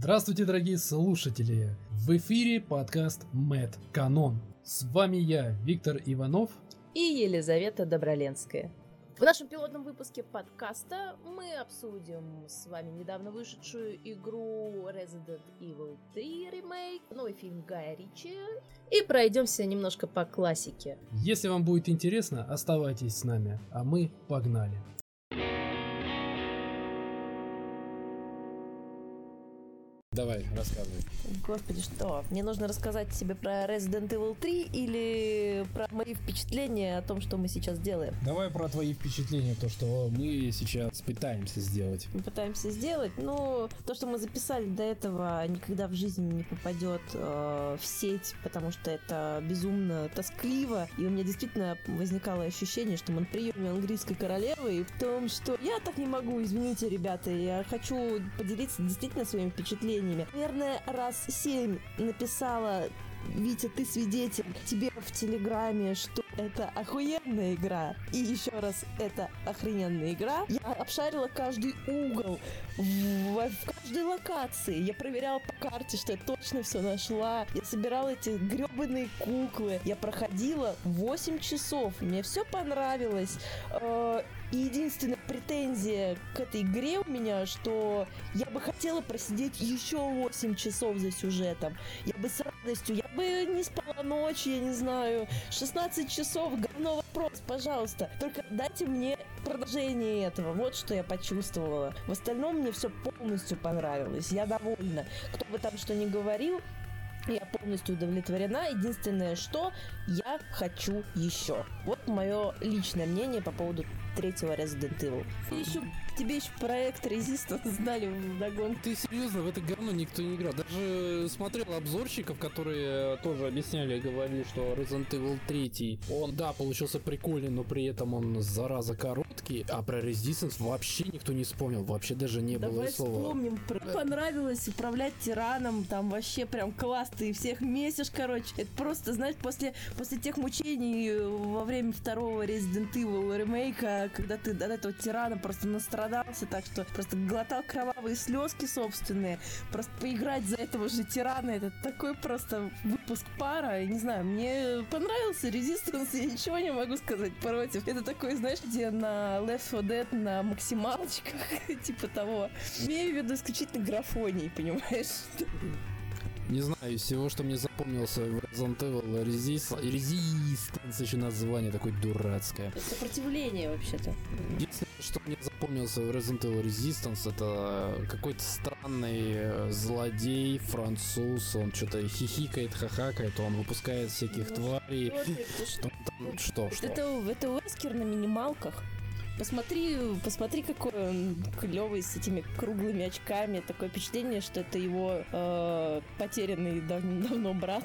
Здравствуйте, дорогие слушатели! В эфире подкаст Мэт Канон. С вами я, Виктор Иванов и Елизавета Доброленская. В нашем пилотном выпуске подкаста мы обсудим с вами недавно вышедшую игру Resident Evil 3 ремейк, новый фильм Гая Ричи и пройдемся немножко по классике. Если вам будет интересно, оставайтесь с нами, а мы погнали. Давай, рассказывай. Господи, что? Мне нужно рассказать тебе про Resident Evil 3 или про мои впечатления о том, что мы сейчас делаем? Давай про твои впечатления, то, что мы сейчас пытаемся сделать. Мы пытаемся сделать, ну, то, что мы записали до этого, никогда в жизни не попадет э, в сеть, потому что это безумно тоскливо, и у меня действительно возникало ощущение, что мы на приеме английской королевы, и в том, что я так не могу, извините, ребята, я хочу поделиться действительно своими впечатлениями сообщениями. Наверное, раз семь написала Витя, ты свидетель тебе в Телеграме, что это охуенная игра. И еще раз, это охрененная игра. Я обшарила каждый угол в, в каждой локации. Я проверяла по карте, что я точно все нашла. Я собирала эти гребаные куклы. Я проходила 8 часов. Мне все понравилось. Э, и единственная претензия к этой игре у меня, что я бы хотела просидеть еще 8 часов за сюжетом. Я бы с радостью, я бы не спала ночь, я не знаю, 16 часов, говно вопрос, пожалуйста. Только дайте мне продолжение этого. Вот что я почувствовала. В остальном мне все полностью понравилось. Я довольна. Кто бы там что ни говорил, я полностью удовлетворена. Единственное, что я хочу еще. Вот мое личное мнение по поводу третьего Resident Evil. Еще тебе еще проект Resistance сдали в догон. Ты серьезно, в это говно никто не играл. Даже смотрел обзорщиков, которые тоже объясняли говорили, что Resident Evil 3, он, да, получился прикольный, но при этом он, зараза, короткий, а про Resistance вообще никто не вспомнил, вообще даже не Давай было слова. вспомним. Про... Понравилось управлять тираном, там вообще прям класс, ты всех месишь, короче. Это просто, знаешь, после, после тех мучений во время второго Resident Evil ремейка, когда ты от этого тирана просто настрадал проголодался, так что просто глотал кровавые слезки собственные. Просто поиграть за этого же тирана, это такой просто выпуск пара. Не знаю, мне понравился Resistance, я ничего не могу сказать против. Это такой, знаешь, где на Left 4 Dead на максималочках, типа того. Имею в виду исключительно графоний, понимаешь? Не знаю, из всего, что мне запомнился в Resident Evil Resist... Resistance, еще название такое дурацкое. Сопротивление, вообще-то. Единственное, что мне запомнился в Resident Evil Resistance, это какой-то странный э, злодей, француз, он что-то хихикает, хахакает, он выпускает всяких тварей. Что, что, что? Это, это Уэскер на минималках. Посмотри, посмотри, какой он клевый с этими круглыми очками. Такое впечатление, что это его э, потерянный дав давно брат.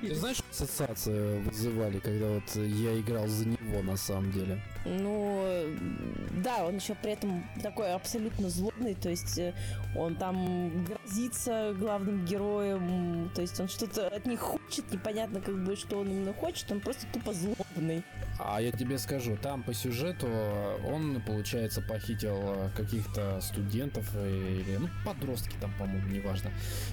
Ты знаешь, ассоциации вызывали, когда вот я играл за него на самом деле? Ну, да, он еще при этом такой абсолютно злобный, то есть э, он там грозится главным героем, то есть он что-то от них хочет, непонятно как бы, что он именно хочет, он просто тупо злобный. А я тебе скажу, там по сюжету он, получается, похитил э, каких-то студентов или, ну, подростки там, по-моему, неважно.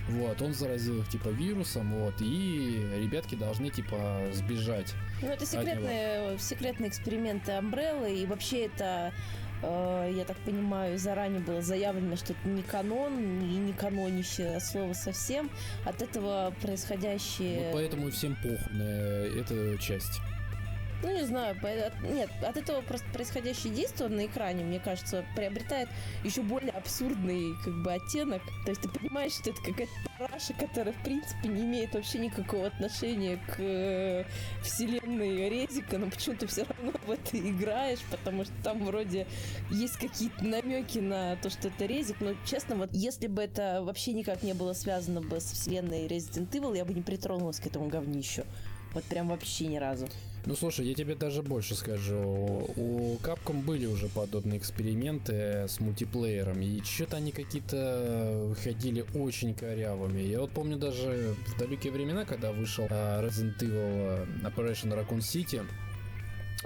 Вот, он заразил их, типа, вирусом, вот, и ребятки должны, типа, сбежать. Ну, это секретные, секретные эксперименты Амбреллы, и вообще это э, я так понимаю, заранее было заявлено, что это не канон и не канонище слово совсем. От этого происходящее... Вот поэтому и всем похуй на эту часть. Ну, не знаю, нет, от этого просто происходящее действие на экране, мне кажется, приобретает еще более абсурдный, как бы, оттенок. То есть ты понимаешь, что это какая-то параша, которая, в принципе, не имеет вообще никакого отношения к э, вселенной Резика, но почему-то все равно в это играешь, потому что там вроде есть какие-то намеки на то, что это Резик, но, честно, вот если бы это вообще никак не было связано бы с вселенной Resident Evil, я бы не притронулась к этому говнищу. Вот прям вообще ни разу. Ну слушай, я тебе даже больше скажу. У Capcom были уже подобные эксперименты с мультиплеером, и что-то они какие-то выходили очень корявыми. Я вот помню даже в далекие времена, когда вышел а, Resident Evil а, Operation Raccoon City,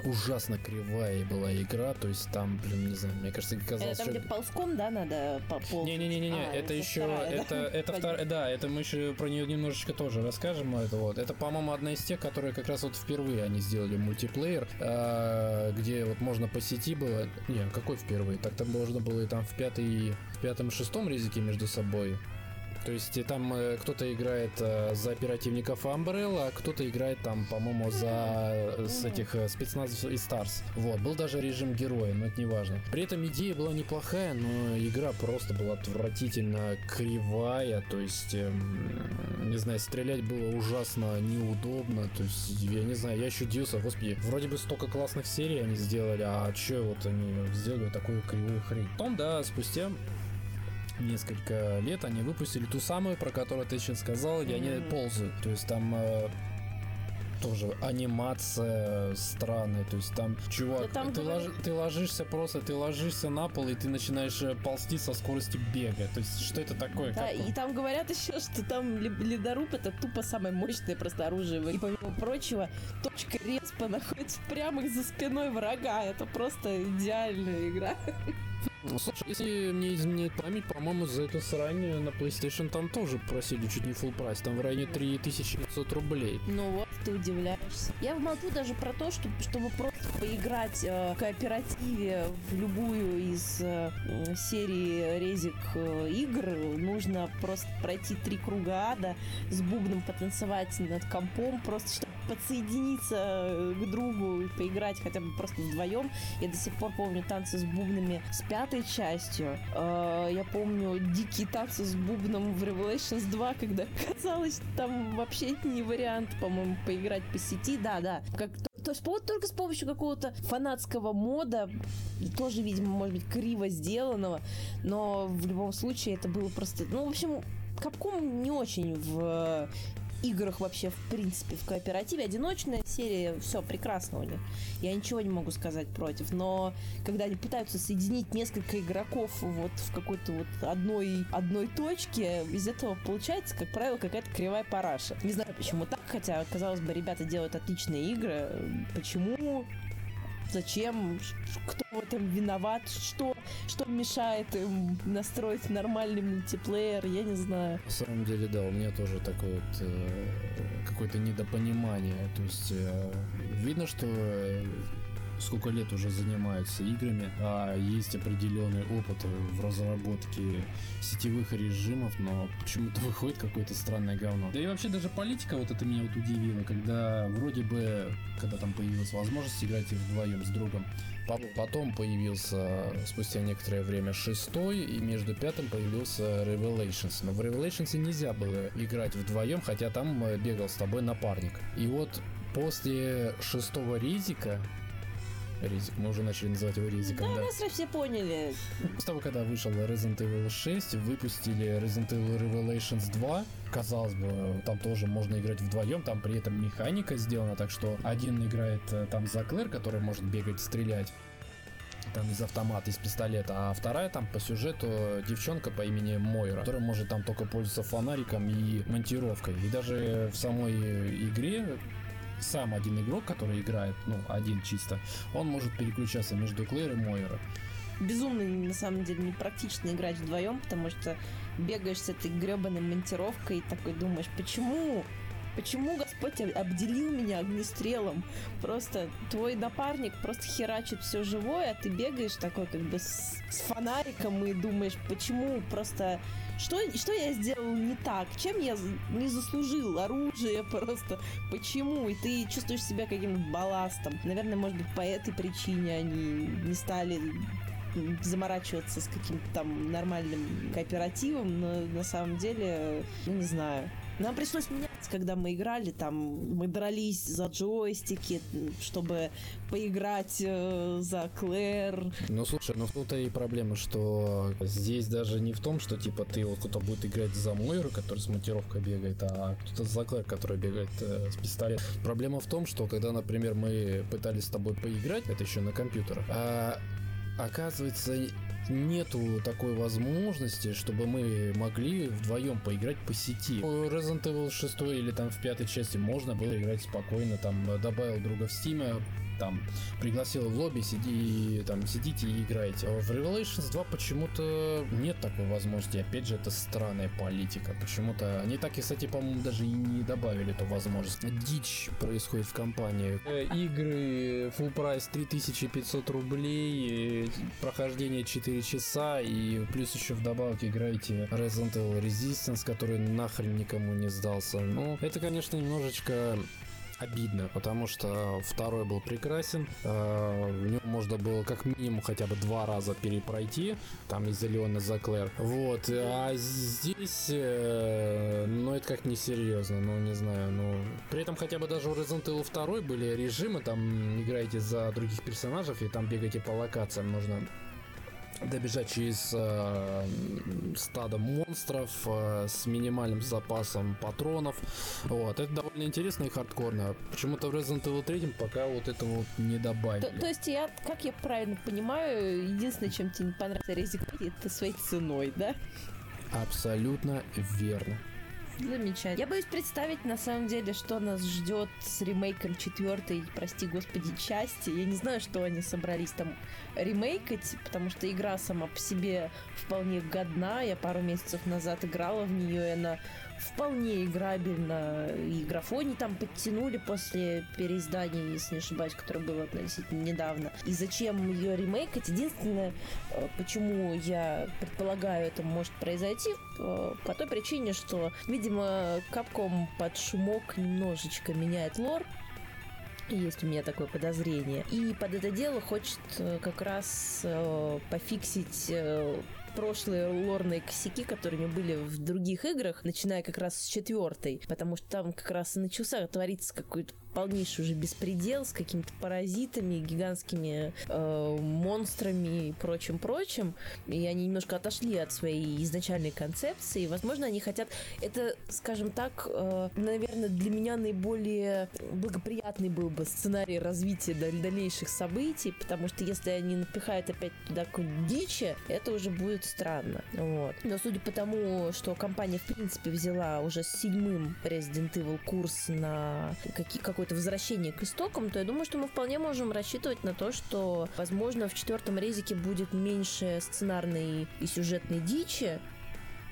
ужасно кривая была игра, то есть там, блин, не знаю, мне кажется, казалось, Это там, что... где ползком, да, надо по ползу? Не-не-не-не, А, это еще, вторая, да? это, это вторая, да, это мы еще про нее немножечко тоже расскажем, это вот, это, по-моему, одна из тех, которые как раз вот впервые они сделали мультиплеер, а, где вот можно по сети было, не, какой впервые, так там можно было и там в пятый, в пятом и шестом резике между собой, то есть и там э, кто-то играет э, за оперативников Umbrella, а кто-то играет там, по-моему, за э, с этих э, спецназов и Stars. Вот, был даже режим героя, но это не важно. При этом идея была неплохая, но игра просто была отвратительно кривая, то есть, эм, не знаю, стрелять было ужасно неудобно, то есть, я не знаю, я еще удивился, господи, вроде бы столько классных серий они сделали, а че вот они сделали такую кривую хрень. Потом, да, спустя несколько лет они выпустили ту самую, про которую ты сейчас сказал, где они Мгм. ползают. То есть там э, тоже анимация странная, то есть там, чувак, Да там ты, ложи- ты ложишься просто, ты ложишься на пол и ты начинаешь э, ползти со скоростью бега. То есть что это такое? Да, и там говорят еще, что там ле- ледоруб это тупо самое мощное просто оружие. И помимо прочего, точка респа находится прямо за спиной врага. Это просто идеальная игра. Ну, Слушай, если мне изменяет память, по-моему, за эту срань на PlayStation там тоже просили чуть не full прайс, там в районе 3500 рублей. Ну вот, ты удивляешься. Я молчу даже про то, что, чтобы просто поиграть э, в кооперативе в любую из э, серии резик э, игр, нужно просто пройти три круга ада, с бубном потанцевать над компом, просто чтобы подсоединиться э, к другу и поиграть хотя бы просто вдвоем. Я до сих пор помню танцы с бубнами с пятой частью. Э, Я помню дикие танцы с бубном в Revelations 2, когда казалось, там вообще не вариант, по-моему, поиграть по сети. Да, да. Как то есть вот только с помощью какого-то фанатского мода, тоже, видимо, может быть, криво сделанного, но в любом случае это было просто... Ну, в общем, Капком не очень в играх вообще, в принципе, в кооперативе. Одиночная серия, все прекрасно них. Я ничего не могу сказать против. Но когда они пытаются соединить несколько игроков вот в какой-то вот одной, одной точке, из этого получается, как правило, какая-то кривая параша. Не знаю, почему так, хотя, казалось бы, ребята делают отличные игры. Почему? Зачем? Кто в этом виноват? Что, что мешает им настроить нормальный мультиплеер? Я не знаю. На самом деле, да, у меня тоже такое вот э, какое-то недопонимание. То есть э, видно, что сколько лет уже занимаются играми, а есть определенный опыт в разработке сетевых режимов, но почему-то выходит какое-то странное говно. Да и вообще даже политика вот это меня вот удивила, когда вроде бы, когда там появилась возможность играть вдвоем с другом, по- Потом появился спустя некоторое время шестой, и между пятым появился Revelations. Но в Revelations нельзя было играть вдвоем, хотя там э, бегал с тобой напарник. И вот после шестого резика Резик, мы уже начали называть его Резиком, Да, да. нас все поняли. После того, когда вышел Resident Evil 6, выпустили Resident Evil Revelations 2. Казалось бы, там тоже можно играть вдвоем, там при этом механика сделана, так что один играет э, там за Клэр, который может бегать, стрелять там из автомата, из пистолета, а вторая там по сюжету девчонка по имени Мойра, которая может там только пользоваться фонариком и монтировкой. И даже в самой игре сам один игрок, который играет, ну, один чисто, он может переключаться между Клэр и Мойра. Безумно, на самом деле, непрактично играть вдвоем, потому что бегаешь с этой гребаной монтировкой и такой думаешь, почему? Почему Господь об- обделил меня огнестрелом? Просто твой напарник просто херачит все живое, а ты бегаешь такой как бы с, с фонариком и думаешь, почему просто... Что, что я сделал не так? Чем я не заслужил оружие просто? Почему? И ты чувствуешь себя каким-то балластом. Наверное, может быть, по этой причине они не стали заморачиваться с каким-то там нормальным кооперативом, но на самом деле, ну не знаю. Нам пришлось меняться, когда мы играли, там мы дрались за джойстики, чтобы поиграть э, за Клэр. Ну слушай, ну тут и проблема, что здесь даже не в том, что типа ты вот кто-то будет играть за Мойру, который с монтировкой бегает, а кто-то за Клэр, который бегает э, с пистолетом. Проблема в том, что когда, например, мы пытались с тобой поиграть, это еще на компьютерах, а оказывается нету такой возможности, чтобы мы могли вдвоем поиграть по сети. Resident Evil 6 или там в пятой части можно было играть спокойно, там добавил друга в Steam, там пригласил в лобби, сиди, там, сидите и играете. А в Revelations 2 почему-то нет такой возможности. Опять же, это странная политика. Почему-то они так, и, кстати, по-моему, даже и не добавили эту возможность. Дичь происходит в компании. Э, игры full прайс 3500 рублей, прохождение 4 часа и плюс еще вдобавок играете Resident Evil Resistance, который нахрен никому не сдался. Ну, это, конечно, немножечко обидно, потому что второй был прекрасен. Э, в нем можно было как минимум хотя бы два раза перепройти, там из-за Леона за Клэр. Вот, а здесь, э, ну, это как несерьезно, ну, не знаю, ну... При этом хотя бы даже у Resident Evil 2 были режимы, там играете за других персонажей и там бегаете по локациям, нужно добежать через э, стадо монстров э, с минимальным запасом патронов. Вот, это довольно интересно и хардкорно. Почему-то в Resident Evil 3 пока вот этого вот не добавили. То, то есть я, как я правильно понимаю, единственное, чем тебе не понравился Resident это своей ценой, да? Абсолютно верно. Замечательно. Я боюсь представить, на самом деле, что нас ждет с ремейком четвертой, прости господи, части. Я не знаю, что они собрались там ремейкать, потому что игра сама по себе вполне годна. Я пару месяцев назад играла в нее, и она вполне играбельно. И графони там подтянули после переиздания, если не ошибаюсь, которое было относительно недавно. И зачем ее ремейкать? Единственное, э, почему я предполагаю, это может произойти, э, по той причине, что, видимо, Capcom под шумок немножечко меняет лор, есть у меня такое подозрение. И под это дело хочет э, как раз э, пофиксить э, прошлые лорные косяки, которые были в других играх, начиная как раз с четвертой, потому что там как раз и начался твориться какой-то полнейший уже беспредел с какими-то паразитами, гигантскими э, монстрами и прочим-прочим. И они немножко отошли от своей изначальной концепции. Возможно, они хотят... Это, скажем так, э, наверное, для меня наиболее благоприятный был бы сценарий развития дальнейших событий, потому что если они напихают опять туда какую-нибудь дичи, это уже будет странно. Вот. Но судя по тому, что компания, в принципе, взяла уже с седьмым Resident Evil курс на какие, какой какое-то возвращение к истокам, то я думаю, что мы вполне можем рассчитывать на то, что, возможно, в четвертом резике будет меньше сценарной и сюжетной дичи,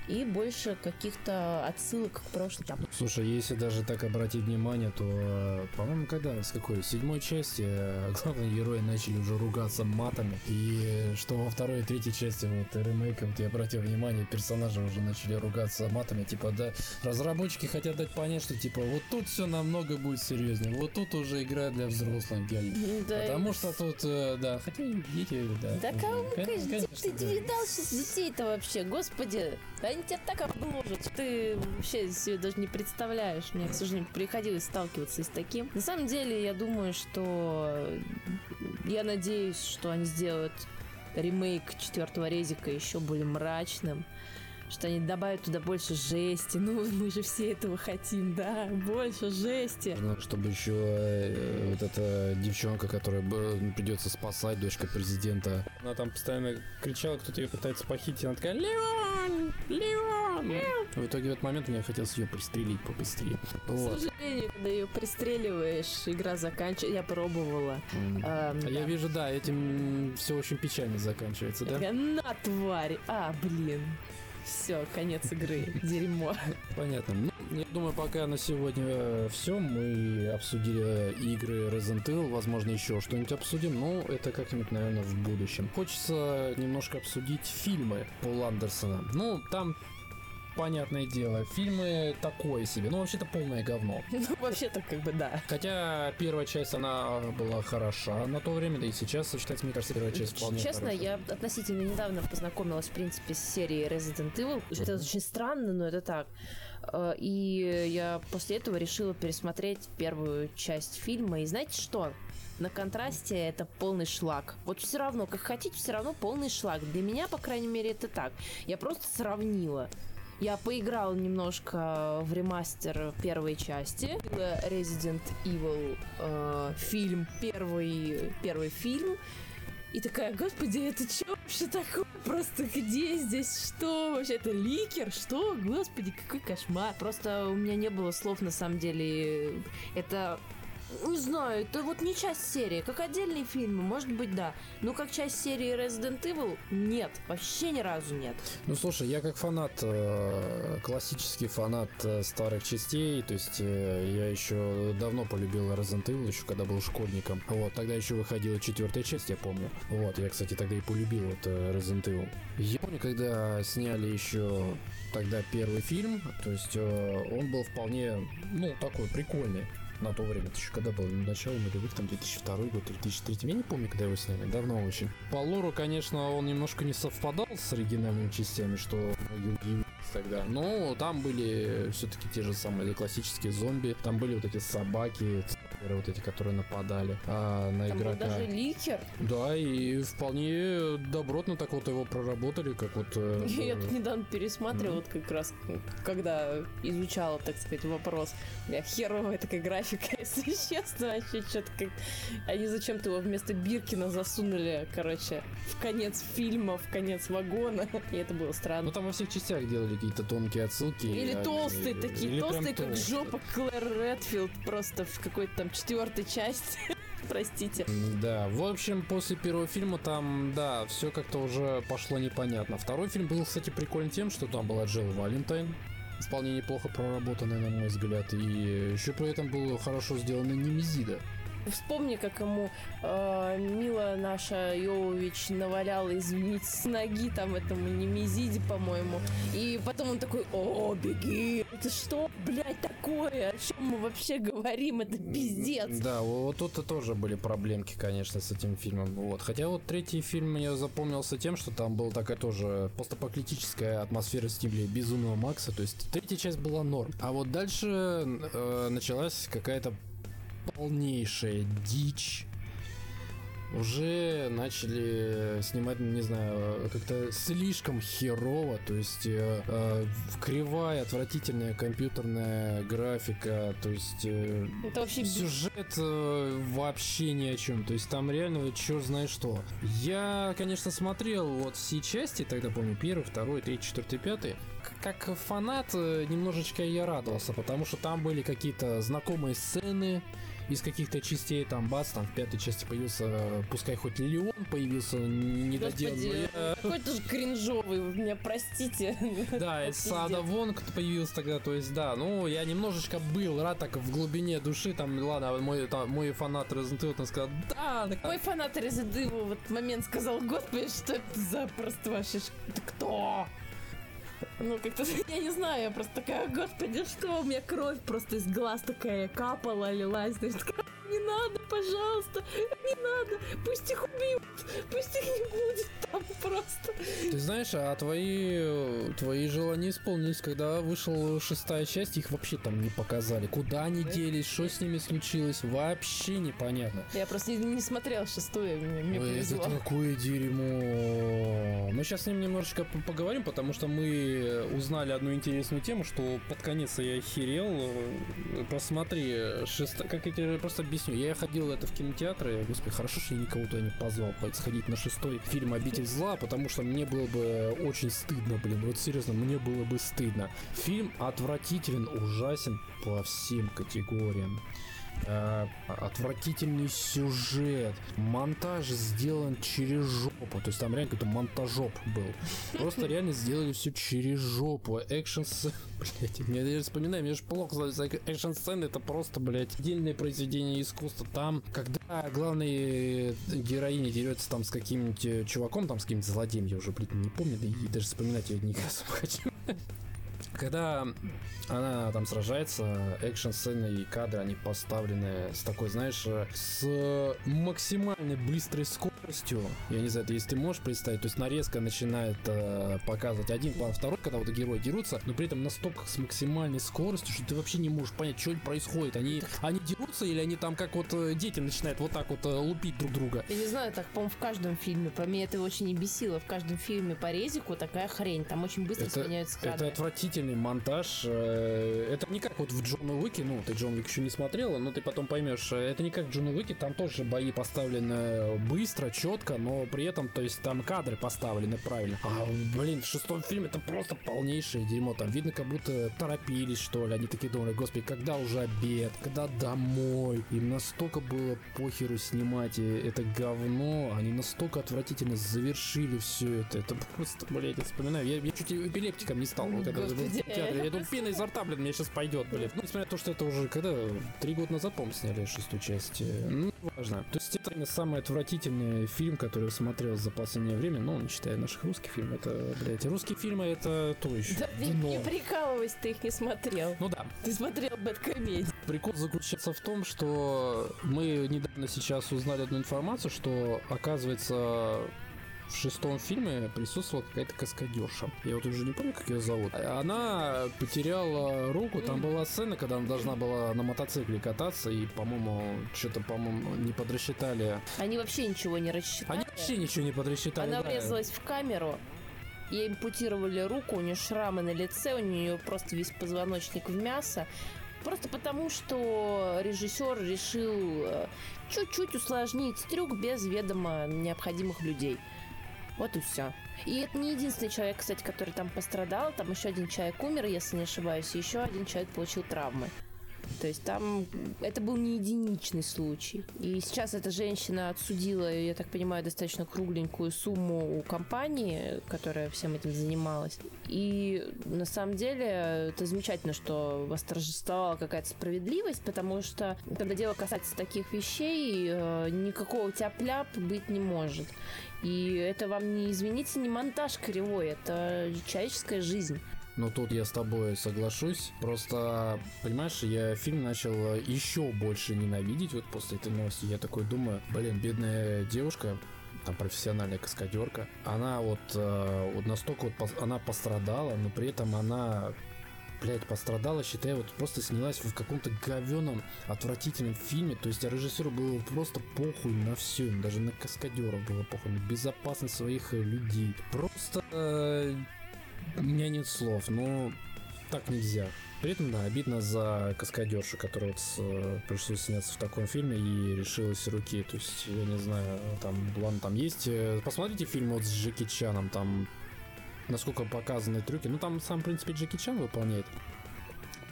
и больше каких-то отсылок к прошлым. Слушай, если даже так обратить внимание, то, э, по-моему, когда, с какой, седьмой части э, главные герои начали уже ругаться матами, и что во второй и третьей части, вот, ремейком, ты обратил внимание, персонажи уже начали ругаться матами, типа, да, разработчики хотят дать понять, что, типа, вот тут все намного будет серьезнее, вот тут уже игра для взрослых, дядь. Да, Потому что тут, э, да, хотя дети, да. Да кому, конечно, конечно ты, ты видал сейчас детей-то вообще, господи, они тебя так обложат, ты вообще себе даже не представляешь. Мне, к сожалению, приходилось сталкиваться с таким. На самом деле, я думаю, что... Я надеюсь, что они сделают ремейк четвертого резика еще более мрачным что они добавят туда больше жести. Ну, мы же все этого хотим, да, больше жести. Ну, чтобы еще э, вот эта девчонка, которая придется спасать, дочка президента. Она там постоянно кричала, кто-то ее пытается похитить, она такая «Леон! Леон!» В итоге в этот момент мне хотелось ее пристрелить побыстрее. Вот. К сожалению, когда ее пристреливаешь, игра заканчивается. Я пробовала. Mm. А, да. Я вижу, да, этим все очень печально заканчивается, да? На тварь! А, блин. Все, конец игры. Дерьмо. Понятно. Ну, я думаю, пока на сегодня все. Мы обсудили игры Resident Evil. Возможно, еще что-нибудь обсудим. Но это как-нибудь, наверное, в будущем. Хочется немножко обсудить фильмы Пола Андерсона. Ну, там понятное дело, фильмы такое себе. Ну, вообще-то полное говно. Ну, вообще-то, как бы, да. Хотя первая часть, она была хороша на то время, да и сейчас сочетается, мне кажется, первая часть вполне Честно, хороша. я относительно недавно познакомилась, в принципе, с серией Resident Evil. Это очень странно, но это так. Э, и я после этого решила пересмотреть первую часть фильма. И знаете что? на контрасте это полный шлак. Вот все равно, как хотите, все равно полный шлак. Для меня, по крайней мере, это так. Я просто сравнила. Я поиграл немножко в ремастер первой части. Resident Evil э, фильм, первый, первый фильм. И такая, господи, это что вообще такое? Просто где здесь? Что вообще? Это ликер? Что? Господи, какой кошмар. Просто у меня не было слов, на самом деле. Это Не знаю, это вот не часть серии. Как отдельные фильмы, может быть, да. Но как часть серии Resident Evil, нет. Вообще ни разу нет. Ну, слушай, я как фанат, э, классический фанат э, старых частей, то есть э, я еще давно полюбил Resident Evil, еще когда был школьником. Вот, тогда еще выходила четвертая часть, я помню. Вот, я, кстати, тогда и полюбил вот Resident Evil. Я помню, когда сняли еще тогда первый фильм, то есть он был вполне, ну, такой прикольный на то время. Это еще когда был начало нулевых, там 2002 год, 2003. Я не помню, когда его сняли, давно очень. По лору, конечно, он немножко не совпадал с оригинальными частями, что тогда. Но там были все-таки те же самые классические зомби, там были вот эти собаки, церберы вот эти, которые нападали а, на Там игрока. даже ликер. Да, и вполне добротно так вот его проработали, как вот... э, Я э, тут недавно пересматривала, вот как раз, когда изучала, так сказать, вопрос. Бля, херовая такая графика, если честно, вообще что-то как... Они зачем-то его вместо Биркина засунули, короче, в конец фильма, в конец вагона, и это было Ну странно. там во всех частях делали какие-то тонкие отсылки. Или а, толстые э, такие, толстые, как жопа Клэр Редфилд, просто в какой-то там четвертой части. Простите. Да, в общем, после первого фильма там, да, все как-то уже пошло непонятно. Второй фильм был, кстати, прикольный тем, что там была Джилл Валентайн, вполне неплохо проработанная, на мой взгляд, и еще при этом было хорошо сделано Немезида. Вспомни, как ему э, Мила наша Йовович наваляла, извините, с ноги там этому Немезиде, по-моему. И потом он такой, о, беги! Это что, блядь, такое? О чем мы вообще говорим? Это пиздец! Да, вот тут тоже были проблемки, конечно, с этим фильмом. Вот. Хотя вот третий фильм мне запомнился тем, что там была такая тоже постапокалиптическая атмосфера в стиле Безумного Макса. То есть третья часть была норм. А вот дальше э, началась какая-то полнейшая дичь. Уже начали снимать, не знаю, как-то слишком херово, то есть э, э, кривая, отвратительная компьютерная графика, то есть э, Это вообще Сюжет э, вообще ни о чем. То есть там реально черт знает что. Я, конечно, смотрел вот все части, тогда помню, первый, второй, третий, четвертый, пятый. Как фанат э, немножечко я радовался, потому что там были какие-то знакомые сцены из каких-то частей, там бац, там в пятой части появился, э, пускай хоть Леон появился, недоделанный. Я- какой-то же кринжовый, вы меня простите. Да, и Пиздец. Сада Вонг появился тогда, то есть, да, ну, я немножечко был рад так в глубине души, там, ладно, мой, там, мой фанат Resident Evil там сказал, да, так, Мой фанат Resident Evil в этот момент сказал, господи, что это за просто вообще, это кто? Ну, как-то, я не знаю, я просто такая, господи, что, у меня кровь просто из глаз такая капала, лилась, такая, не надо, пожалуйста, не надо, пусть их убьют, пусть их не будет там просто. Ты знаешь, а твои, э, твои желания исполнились, когда вышла шестая часть, их вообще там не показали. Куда они делись, что с ними случилось, вообще непонятно. Я просто не, не смотрела шестую, мне, мне Ой, это повезло. такое дерьмо. Мы сейчас с ним немножечко поговорим, потому что мы узнали одну интересную тему, что под конец я охерел. Э, Посмотри, шеста... как я тебе просто объясню. Я ходил это в кинотеатры, господи, хорошо, что я никого туда не позвал сходить на шестой фильм «Обитель зла», потому что мне было бы очень стыдно, блин, вот серьезно, мне было бы стыдно. Фильм отвратителен, ужасен по всем категориям. Э, отвратительный сюжет, монтаж сделан через жопу, то есть там реально какой-то монтажоп был. Просто реально сделали все через жопу. Экшн блять, я даже вспоминаю, мне же плохо. Экшн сцены это просто, блять, отдельное произведение искусства. Там, когда главная героиня дерется там с каким-нибудь э, чуваком, там с каким-нибудь злодеем, я уже, блин, не помню, да и даже вспоминать я не хочу. Когда она там сражается, экшн-сцены и кадры, они поставлены с такой, знаешь, э, с максимальной быстрой скоростью. Я не знаю, это если ты можешь представить, то есть нарезка начинает э, показывать один план, второй, когда вот герои дерутся, но при этом настолько с максимальной скоростью, что ты вообще не можешь понять, что происходит. Они, они дерутся или они там как вот э, дети начинают вот так вот э, лупить друг друга. Я не знаю, так, по-моему, в каждом фильме. По мне это очень и бесило. В каждом фильме по резику такая хрень. Там очень быстро Это, сменяются это кадры. отвратительно. Отвратительный монтаж. Э, это не как вот в Джона Уике, ну, ты Джон Уик еще не смотрела, но ты потом поймешь, э, это не как в Джон Уике, там тоже бои поставлены быстро, четко, но при этом, то есть там кадры поставлены правильно. А, блин, в шестом фильме это просто полнейшее дерьмо. Там видно, как будто торопились, что ли. Они такие думали, господи, когда уже обед, когда домой. Им настолько было похеру снимать это говно, они настолько отвратительно завершили все это. Это просто, блядь, я вспоминаю. Я, я чуть эпилептиком не стал, когда был в театре. Я думаю, пена изо рта, блин, мне сейчас пойдет, блядь. Ну, несмотря на то, что это уже когда? Три года назад, по сняли шестую часть. Ну, важно. То есть это самый отвратительный фильм, который я смотрел за последнее время, ну, не считая наших русских фильмов. Это, блядь, русские фильмы это то еще. Да, не, не прикалывайся, ты их не смотрел. Ну да. Ты смотрел Бэткомедию. Прикол заключается в том, что мы недавно сейчас узнали одну информацию, что, оказывается, в шестом фильме присутствовала какая-то каскадерша. Я вот уже не помню, как ее зовут. Она потеряла руку. Там была сцена, когда она должна была на мотоцикле кататься, и, по-моему, что-то, по-моему, не подрасчитали. Они вообще ничего не рассчитали. Они вообще ничего не подрасчитали. Она да. врезалась в камеру, Ей импутировали руку, у нее шрамы на лице, у нее просто весь позвоночник в мясо. Просто потому, что режиссер решил э, чуть-чуть усложнить трюк без ведома необходимых людей. Вот и все. И это не единственный человек, кстати, который там пострадал. Там еще один человек умер, если не ошибаюсь, и еще один человек получил травмы. То есть там это был не единичный случай. И сейчас эта женщина отсудила, я так понимаю, достаточно кругленькую сумму у компании, которая всем этим занималась. И на самом деле это замечательно, что восторжествовала какая-то справедливость, потому что когда дело касается таких вещей, э, никакого тяп-ляп быть не может. И это вам не, извините, не монтаж кривой, это человеческая жизнь. Ну тут я с тобой соглашусь. Просто, понимаешь, я фильм начал еще больше ненавидеть вот после этой новости. Я такой думаю, блин, бедная девушка, там профессиональная каскадерка, она вот, э, вот настолько вот она пострадала, но при этом она блядь, пострадала, считай, вот просто снялась в каком-то говеном, отвратительном фильме. То есть режиссеру было просто похуй на все, даже на каскадеров было похуй, на безопасность своих людей. Просто э, у меня нет слов, но так нельзя. При этом, да, обидно за каскадершу, которая вот э, пришлось сняться в таком фильме и решилась руки. То есть, я не знаю, там, ладно, там есть... Э, посмотрите фильм вот с Джеки Чаном, там насколько показаны трюки. Ну, там сам, в принципе, Джеки Чан выполняет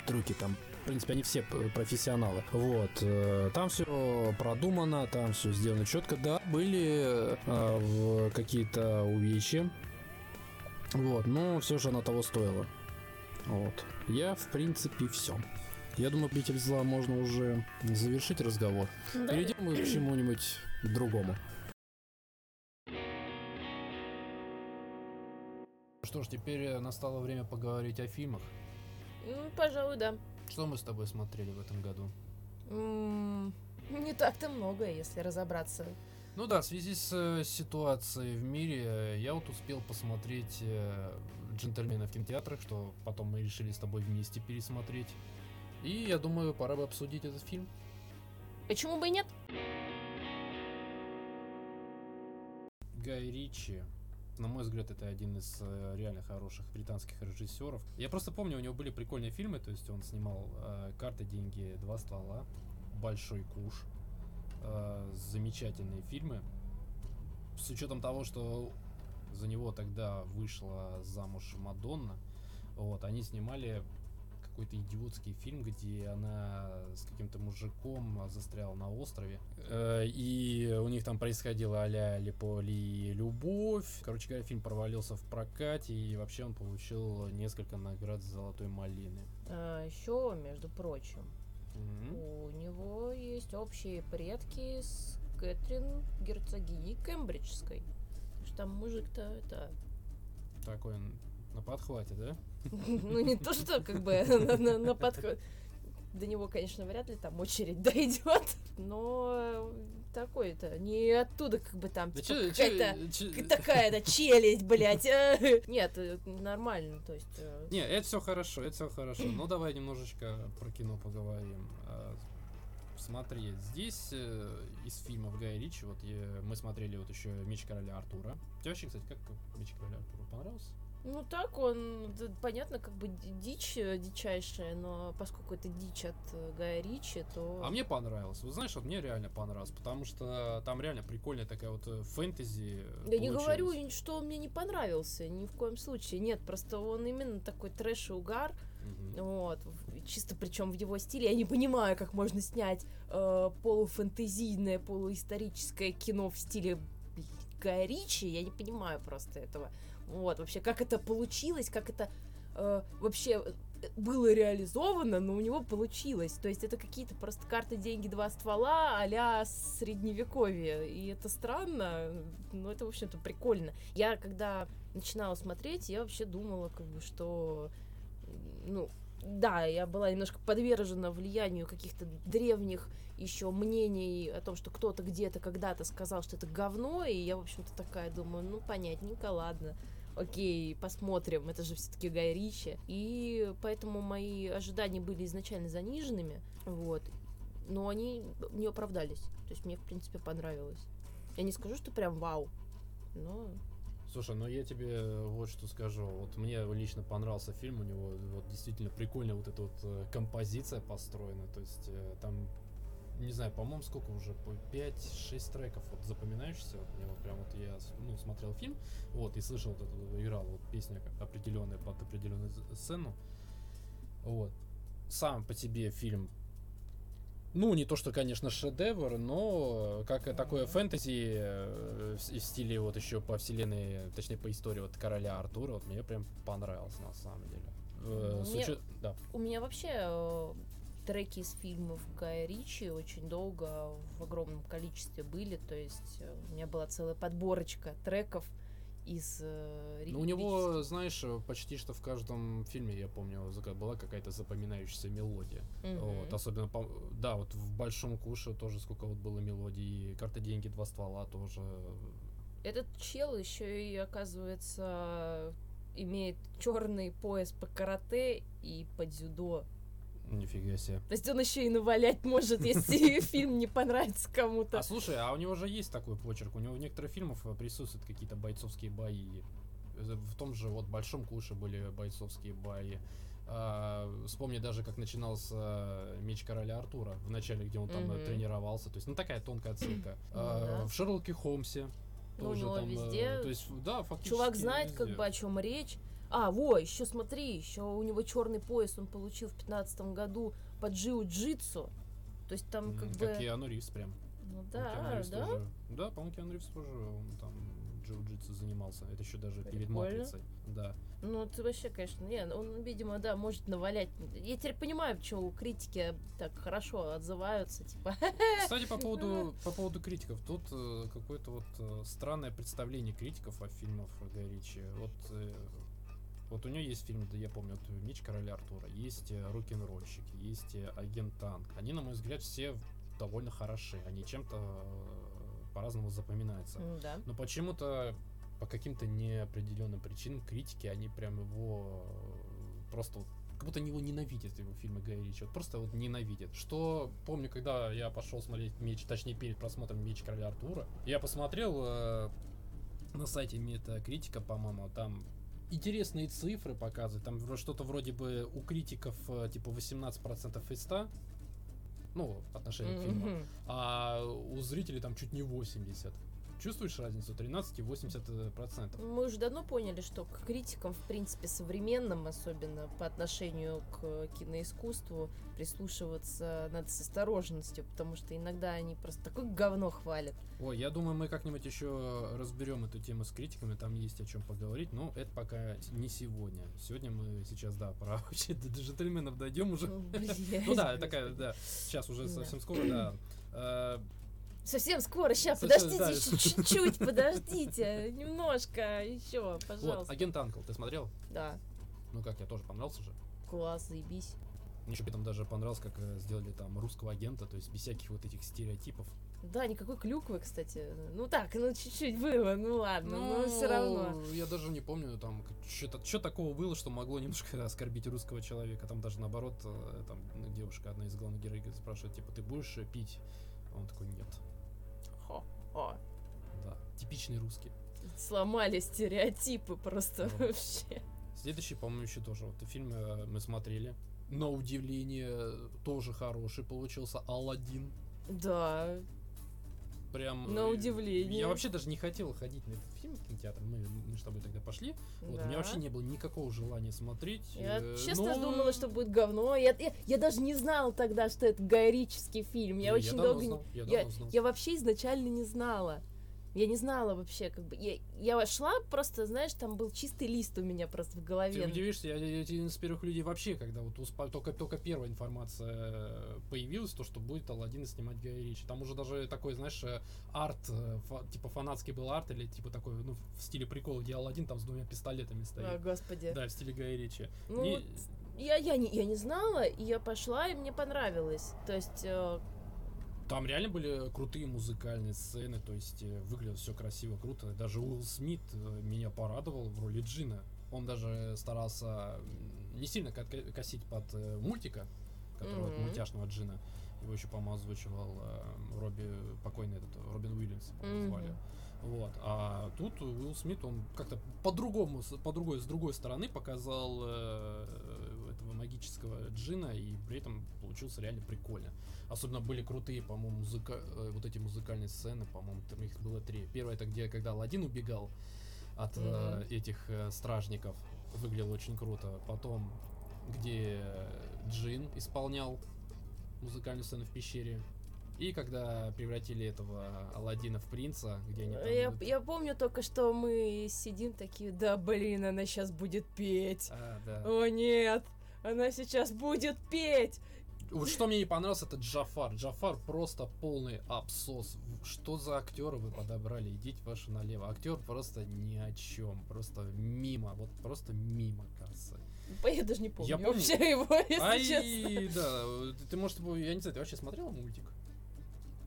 трюки, там в принципе, они все профессионалы. Вот. Э, там все продумано, там все сделано четко. Да, были э, какие-то увечья, вот, но все же оно того стоило. Вот. Я, в принципе, все. Я думаю, обитель зла можно уже завершить разговор. Да. Перейдем мы к чему-нибудь другому. Что ж, теперь настало время поговорить о фильмах. Ну, пожалуй, да. Что мы с тобой смотрели в этом году? М -м, не так-то много, если разобраться. Ну да, в связи с э, ситуацией в мире, я вот успел посмотреть э, «Джентльмена» в кинотеатрах, что потом мы решили с тобой вместе пересмотреть. И я думаю, пора бы обсудить этот фильм. Почему бы и нет? Гай Ричи, на мой взгляд, это один из э, реально хороших британских режиссеров. Я просто помню, у него были прикольные фильмы, то есть он снимал э, «Карты, деньги, два ствола», «Большой куш», э, замечательные фильмы. С учетом того, что за него тогда вышла замуж Мадонна, вот, они снимали какой-то идиотский фильм, где она с каким-то мужиком застряла на острове. Э, и у них там происходило а-ля Липоли любовь. Короче говоря, фильм провалился в прокате, и вообще он получил несколько наград Золотой малины. А, еще, между прочим, Mm-hmm. У него есть общие предки с Кэтрин герцогиней Кембриджской. Что там мужик-то это... Такой на подхвате, да? Ну не то, что как бы на подхвате. До него, конечно, вряд ли там очередь дойдет, но такой-то, не оттуда как бы там да типа, какая-то такая-то челюсть, блядь. Нет, э, нормально, то есть... Э, не, это все хорошо, это все хорошо. Ну давай немножечко про кино поговорим. А, смотри, здесь э, из фильмов Гая Ричи, вот мы смотрели вот еще Меч Короля Артура. Тебе вообще, кстати, как Меч Короля Артура понравился? Ну так, он, понятно, как бы ди- дичь э, дичайшая, но поскольку это дичь от э, Гая Ричи, то... А мне понравилось. Вы знаешь, вот мне реально понравилось, потому что там реально прикольная такая вот э, фэнтези. Я не получилась. говорю, что он мне не понравился, ни в коем случае. Нет, просто он именно такой трэш и угар. Мгм. Вот, чисто причем в его стиле. Я не понимаю, как можно снять э, полуфэнтезийное, полуисторическое кино в стиле Гая Ричи. Я не понимаю просто этого. Вот, вообще, как это получилось, как это э, вообще э, было реализовано, но у него получилось. То есть это какие-то просто карты, деньги, два ствола а-ля средневековье. И это странно, но это, в общем-то, прикольно. Я, когда начинала смотреть, я вообще думала, как бы, что ну, да, я была немножко подвержена влиянию каких-то древних еще мнений о том, что кто-то где-то когда-то сказал, что это говно, и я, в общем-то, такая думаю, ну, понятненько, ладно. Окей, посмотрим, это же все-таки Гай Ричи. И поэтому мои ожидания были изначально заниженными, вот. Но они не оправдались. То есть мне, в принципе, понравилось. Я не скажу, что прям вау, но Слушай, ну я тебе вот что скажу. Вот мне лично понравился фильм, у него вот действительно прикольная вот эта вот э, композиция построена. То есть э, там, не знаю, по-моему, сколько уже, по 5-6 треков вот запоминающихся. Вот мне вот прям вот я с- ну, смотрел фильм, вот, и слышал вот эту, играл вот песня определенная под определенную сцену. Вот. Сам по себе фильм ну, не то, что, конечно, шедевр, но как такое фэнтези э, в с- стиле вот еще по вселенной, точнее по истории вот короля Артура, вот мне прям понравился на самом деле. Э, с Мне- учет- Да. У меня вообще э, треки из фильмов Гая Ричи очень долго в огромном количестве были, то есть э, у меня была целая подборочка треков из э, Ну, у него, знаешь, почти что в каждом фильме, я помню, была какая-то запоминающаяся мелодия. Мгм. Вот, особенно, по- да, вот в Большом Куше тоже сколько вот было мелодий, Карта деньги, два ствола тоже. Этот чел еще и, оказывается, имеет черный пояс по карате и по дзюдо. Нифига себе. То есть он еще и навалять может, если фильм не понравится кому-то. А слушай, а у него же есть такой почерк. У него в некоторых фильмах э, присутствуют какие-то бойцовские бои. Э, В том же вот Большом Куше были бойцовские бои. А, вспомни даже, как начинался меч короля Артура в начале, где он там э, тренировался. То есть, ну такая тонкая отсылка. А, да. В Шерлоке Холмсе Ну, тоже ну, там. э, везде То есть, да, фактически. Чувак знает, как бы о чем речь. А, во, еще смотри, еще у него черный пояс он получил в пятнадцатом году по джиу-джитсу. То есть там как бы... Как Киану Ривз прям. Ну Ну, да, да. тоже- Да, по-моему, Киану Ривз тоже он там джиу-джитсу занимался. Это еще даже перед Прикольно. Матрицей. Да. Ну, ты вообще, конечно, не, он, видимо, да, может навалять. Я теперь понимаю, почему критики так хорошо отзываются, типа. Кстати, по поводу, по поводу критиков. Тут э, какое-то вот э, странное представление критиков о фильмах Гая Ричи. Вот, э, вот у нее есть фильм, да я помню, вот «Меч короля Артура», есть э, «Рок-н-ролльщики», есть э, «Агент Танк». Они, на мой взгляд, все довольно хороши. Они чем-то э, по-разному запоминаются. М, Да. Но почему-то по каким-то неопределенным причинам критики, они прям его просто как будто они его ненавидят, его фильмы Гая Ричи. Вот просто вот ненавидят. Что помню, когда я пошел смотреть меч, точнее перед просмотром Меч короля Артура, я посмотрел э, на сайте Метакритика, по-моему, там интересные цифры показывают. Там что-то вроде бы у критиков э, типа 18% из 100. Ну, в отношении к фильму а у зрителей там чуть не 80. Чувствуешь разницу? 13 и 80 процентов. Мы уже давно поняли, что к критикам, в принципе, современным, особенно по отношению к киноискусству, прислушиваться надо с осторожностью, потому что иногда они просто такое говно хвалят. Ой, я думаю, мы как-нибудь еще разберем эту тему с критиками, там есть о чем поговорить, но это пока не сегодня. Сегодня мы сейчас, да, про вообще до джентльменов дойдем уже. Ну, да, такая, да, сейчас уже совсем скоро, да. Совсем скоро, сейчас, Совсем, подождите да. еще чуть-чуть, подождите, немножко еще, Вот, пожалуйста. агент Анкл, ты смотрел? Да, Ну как, я тоже понравился же. класс, заебись. Мне еще там даже понравилось, как э, сделали там русского агента, то есть без всяких вот этих стереотипов. Да, никакой клюквы, кстати. Ну так, ну чуть-чуть было, ну ладно, но все равно. Я даже не помню, там, что такого было, что могло немножко оскорбить русского человека. Там даже наоборот, э, там ну, девушка, одна из главных героев, спрашивает, типа, ты будешь э, пить? А Он такой, нет. О. Да, типичный русский. Сломали стереотипы просто Да. вообще. Следующий, по-моему, еще тоже. Вот фильм э, мы смотрели. На удивление, тоже хороший получился. Алладин. Да, Прям... на э, удивление. Я вообще даже не хотел ходить на этот фильм в кинотеатр. Мы, мы с тобой тогда пошли. Вот, у меня Да. вообще не было никакого желания смотреть. Я э, честно но- думала, что будет говно. Я, я, я даже не знала тогда, что это гайрический фильм. Я, Я очень давно долго... знал, я я, знал. я вообще изначально не знала. Я не знала вообще, как бы. Я, я шла, просто, знаешь, там был чистый лист у меня просто в Ты голове. удивишься, я, я один из первых людей вообще, когда вот успа- только, только первая информация э, появилась, то, что будет Алладин снимать Гай Ричи. Там уже даже такой, знаешь, э, арт, э, фа- типа фанатский был арт, или типа такой, ну, в стиле прикола, где Алладин там с двумя пистолетами стоит. О, господи. Да, в стиле Гая Ричи. Ну, Не- вот я, я, не, я не знала, и я пошла, и мне понравилось. То есть, э, Там реально были крутые музыкальные сцены, то есть э, выглядело все красиво, круто. Даже Уилл Смит э, меня порадовал в роли Джина. Он даже старался не сильно ко- косить под э, мультика, который вот Мгм. мультяшного Джина. Его еще, по-моему, озвучивал э, Робби, покойный этот, Робин Уильямс, звали. Вот. А тут Уилл Смит, он как-то по-другому, по другой, с другой стороны показал э, этого магического джина, и при этом получился реально прикольно. Особенно были крутые, по-моему, музыка... э, вот эти музыкальные сцены, по-моему, там их было три. Первое это где, когда Аладдин убегал от э, этих э, стражников, выглядело очень круто. Потом, где Джин исполнял музыкальную сцену в пещере. И когда превратили этого Аладдина в принца, где они там... я, вот- я помню только, что мы сидим такие, да блин, она сейчас будет петь. А, да. О нет, она сейчас будет петь. Вот что мне не понравилось, это Джафар. Джафар просто полный абсос. Что за актера вы подобрали? Идите ваши налево. Актер просто ни о чем. Просто мимо. Вот просто мимо кассы. Я даже не помню, Я помню. вообще его, если Ай, честно. да. Ты, ты, может, я не знаю, ты вообще смотрела мультик?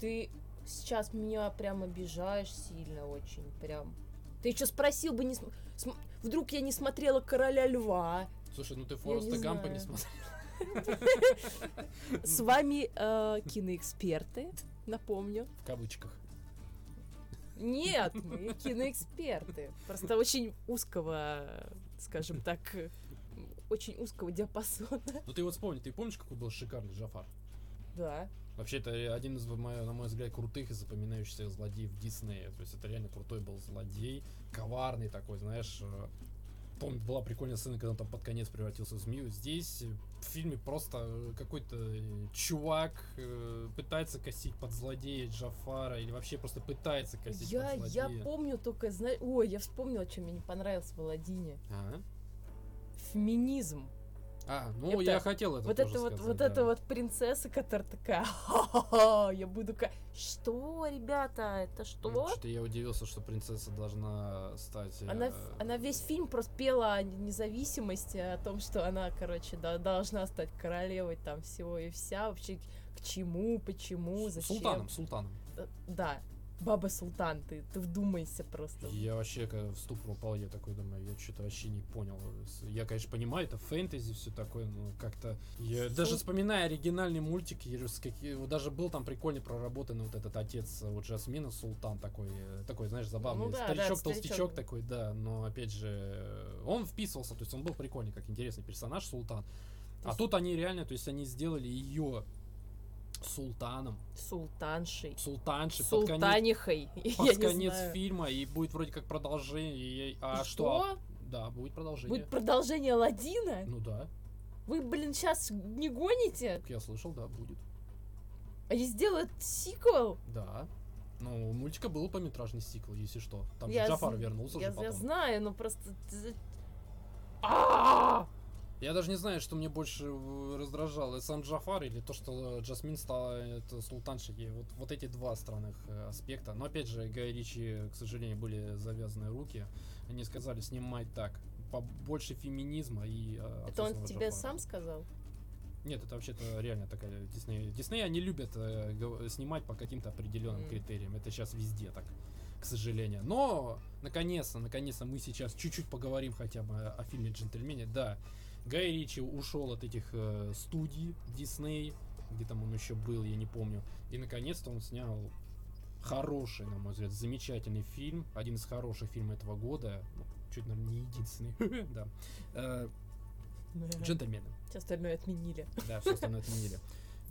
Ты сейчас меня прям обижаешь сильно очень, прям. Ты еще спросил бы, не см- см- вдруг я не смотрела Короля Льва. Слушай, ну ты Фореста Гампа не знаю. смотрела. С вами э, киноэксперты, напомню. В кавычках. Нет, мы киноэксперты. Просто очень узкого, скажем так, э, очень узкого диапазона. Ну ты вот вспомни, ты помнишь, какой был шикарный Джафар? Да. Вообще, это один из, на мой взгляд, крутых и запоминающихся злодеев Диснея. То есть это реально крутой был злодей, коварный такой, знаешь. Помню, была прикольная сцена, когда он там под конец превратился в змею. Здесь э, в фильме просто э, какой-то э, чувак э, пытается косить под злодея Джафара или вообще просто пытается косить Я, под я злодея. помню только, знаешь, ой, я вспомнила, что мне не понравилось в Аладдине. А? Феминизм. А, ну Это- я хотел это вот это вот, сказать, вот да. эта вот принцесса, которая такая, «Ха-ха-ха, я буду ка... Что, ребята, это что? Что-то я удивился, что принцесса должна стать... Она, э, она весь фильм просто пела о независимости, о том, что она, короче, да, должна стать королевой там всего и вся. Вообще, к чему, почему, зачем. Султаном, султаном. Э, Да, баба Султан, ты, ты вдумайся просто. Я вообще, когда в ступор упал, я такой думаю, я что-то вообще не понял. Я, конечно, понимаю, это фэнтези, все такое, но как-то... Я Сул- даже вспоминая оригинальный мультик, я даже был там прикольно проработанный вот этот отец вот Жасмина, Султан такой, э, такой, знаешь, забавный. Ну да, да, старичок, старичок. толстячок такой, да, но опять же, э, он вписывался, то есть он был прикольный, как интересный персонаж, Султан. А тут они реально, то есть они сделали ее султаном, Султаншей. султаншей, под конец Султанихой. Я под не конец фильма, и будет вроде как продолжение. А И что? Да, будет продолжение. Будет продолжение Аладдина? Ну да, Вы, блин, сейчас не гоните? я слышал, да, будет. Они сделают сиквел? Да. Ну, у мультика был полнометражный сиквел, если что. Там Я Джафар з- вернулся я, же я потом. знаю, но просто... А! Я даже не знаю, что мне больше э, раздражало, сам Джафар или то, что Джасмин стала это, султаншей. Вот, вот эти два странных э, аспекта. Но опять же, Гай Ричи, к сожалению, были завязаны руки. Они сказали снимать так. Побольше феминизма и э, Это он тебе Джафара. сам сказал? Нет, это вообще-то реально такая Дисней. Дисней, они любят э, снимать по каким-то определенным Мгм. критериям. Это сейчас везде так, к сожалению. Но, наконец-то, наконец-то мы сейчас чуть-чуть поговорим хотя бы о фильме «Джентльмене». Да, Гай Ричи ушел от этих э, студий Дисней, где там он еще был, я не помню. И, наконец-то, он снял Хороший, на мой взгляд, замечательный фильм. Один из хороших фильмов этого года. Ну, чуть, наверное, не единственный. Да. Э, Джентльмены. Все остальное отменили. Да, все остальное отменили.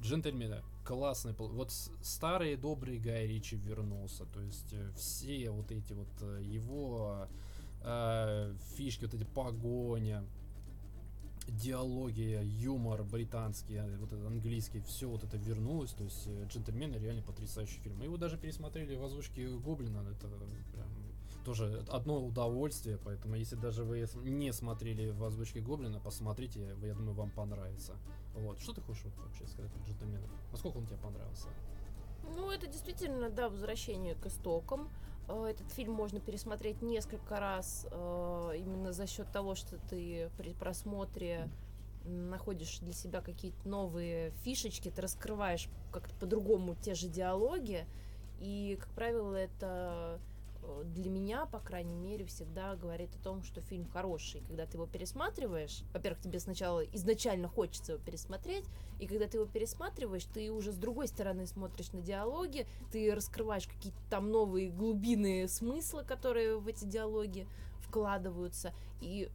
Джентльмены, классный. пол- Вот старый добрый Гай Ричи вернулся. То есть э, все вот эти вот э, его э, фишки, вот эти погоня, диалоги, юмор британский, э, вот этот английский, все вот это вернулось. То есть э, Джентльмены реально потрясающий фильм. Мы его даже пересмотрели в озвучке Гоблина. Это прям тоже одно удовольствие, поэтому если даже вы не смотрели в озвучке Гоблина, посмотрите, я думаю, вам понравится. Вот. Что ты хочешь вообще сказать про джентльменов? Насколько он тебе понравился? Ну, это действительно, да, возвращение к истокам. Э, Этот фильм можно пересмотреть несколько раз э, именно за счет того, что ты при просмотре находишь для себя какие-то новые фишечки, ты раскрываешь как-то по-другому те же диалоги. И, как правило, это для меня, по крайней мере, всегда говорит о том, что фильм хороший. Когда ты его пересматриваешь, во-первых, тебе сначала изначально хочется его пересмотреть, и когда ты его пересматриваешь, ты уже с другой стороны смотришь на диалоги, ты раскрываешь какие-то там новые глубинные смыслы, которые в эти диалоги вкладываются. И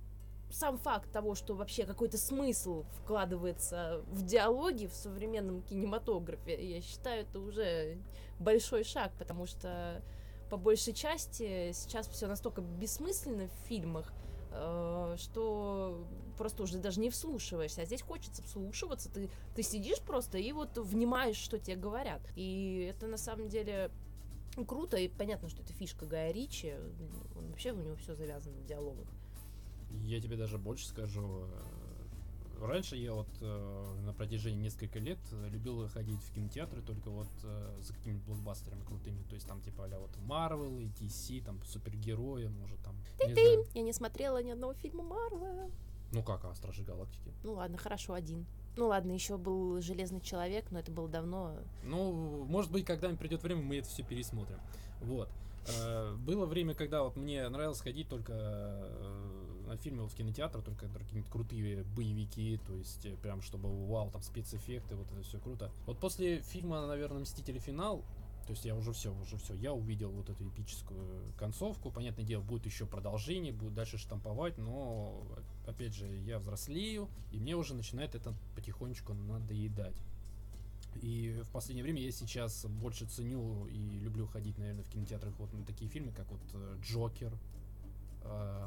сам факт того, что вообще какой-то смысл вкладывается в диалоги в современном кинематографе, я считаю, это уже большой шаг, потому что по большей части сейчас все настолько бессмысленно в фильмах, э, что просто уже даже не вслушиваешься. А здесь хочется вслушиваться. Ты, ты сидишь просто и вот внимаешь, что тебе говорят. И это на самом деле круто. И понятно, что это фишка Гая Ричи. Он, вообще у него все завязано в диалогах. Я тебе даже больше скажу. Э, Раньше я вот э, на протяжении нескольких лет э, любил ходить в кинотеатры только вот э, за какими-то блокбастерами крутыми. То есть там типа а вот Marvel и DC, там супергерои, может там. не знаю. Я не смотрела ни одного фильма Марвела. Ну как, а Стражи Галактики? Ну ладно, хорошо, один. Ну ладно, еще был Железный человек, но это было давно. Ну, может быть, когда-нибудь придет время, мы это все пересмотрим. Вот. Э, Было время, когда вот мне нравилось ходить только э, вот в кинотеатр, только какие-нибудь крутые боевики, то есть э, прям чтобы вау, там спецэффекты, вот это все круто. Вот после фильма, наверное, Мстители финал, то есть я уже все, уже все, я увидел вот эту эпическую концовку. Понятное дело, будет еще продолжение, будет дальше штамповать, но опять же, я взрослею, и мне уже начинает это потихонечку надоедать. И в последнее время я сейчас больше ценю и люблю ходить, наверное, в кинотеатрах вот на такие фильмы, как вот э, Джокер,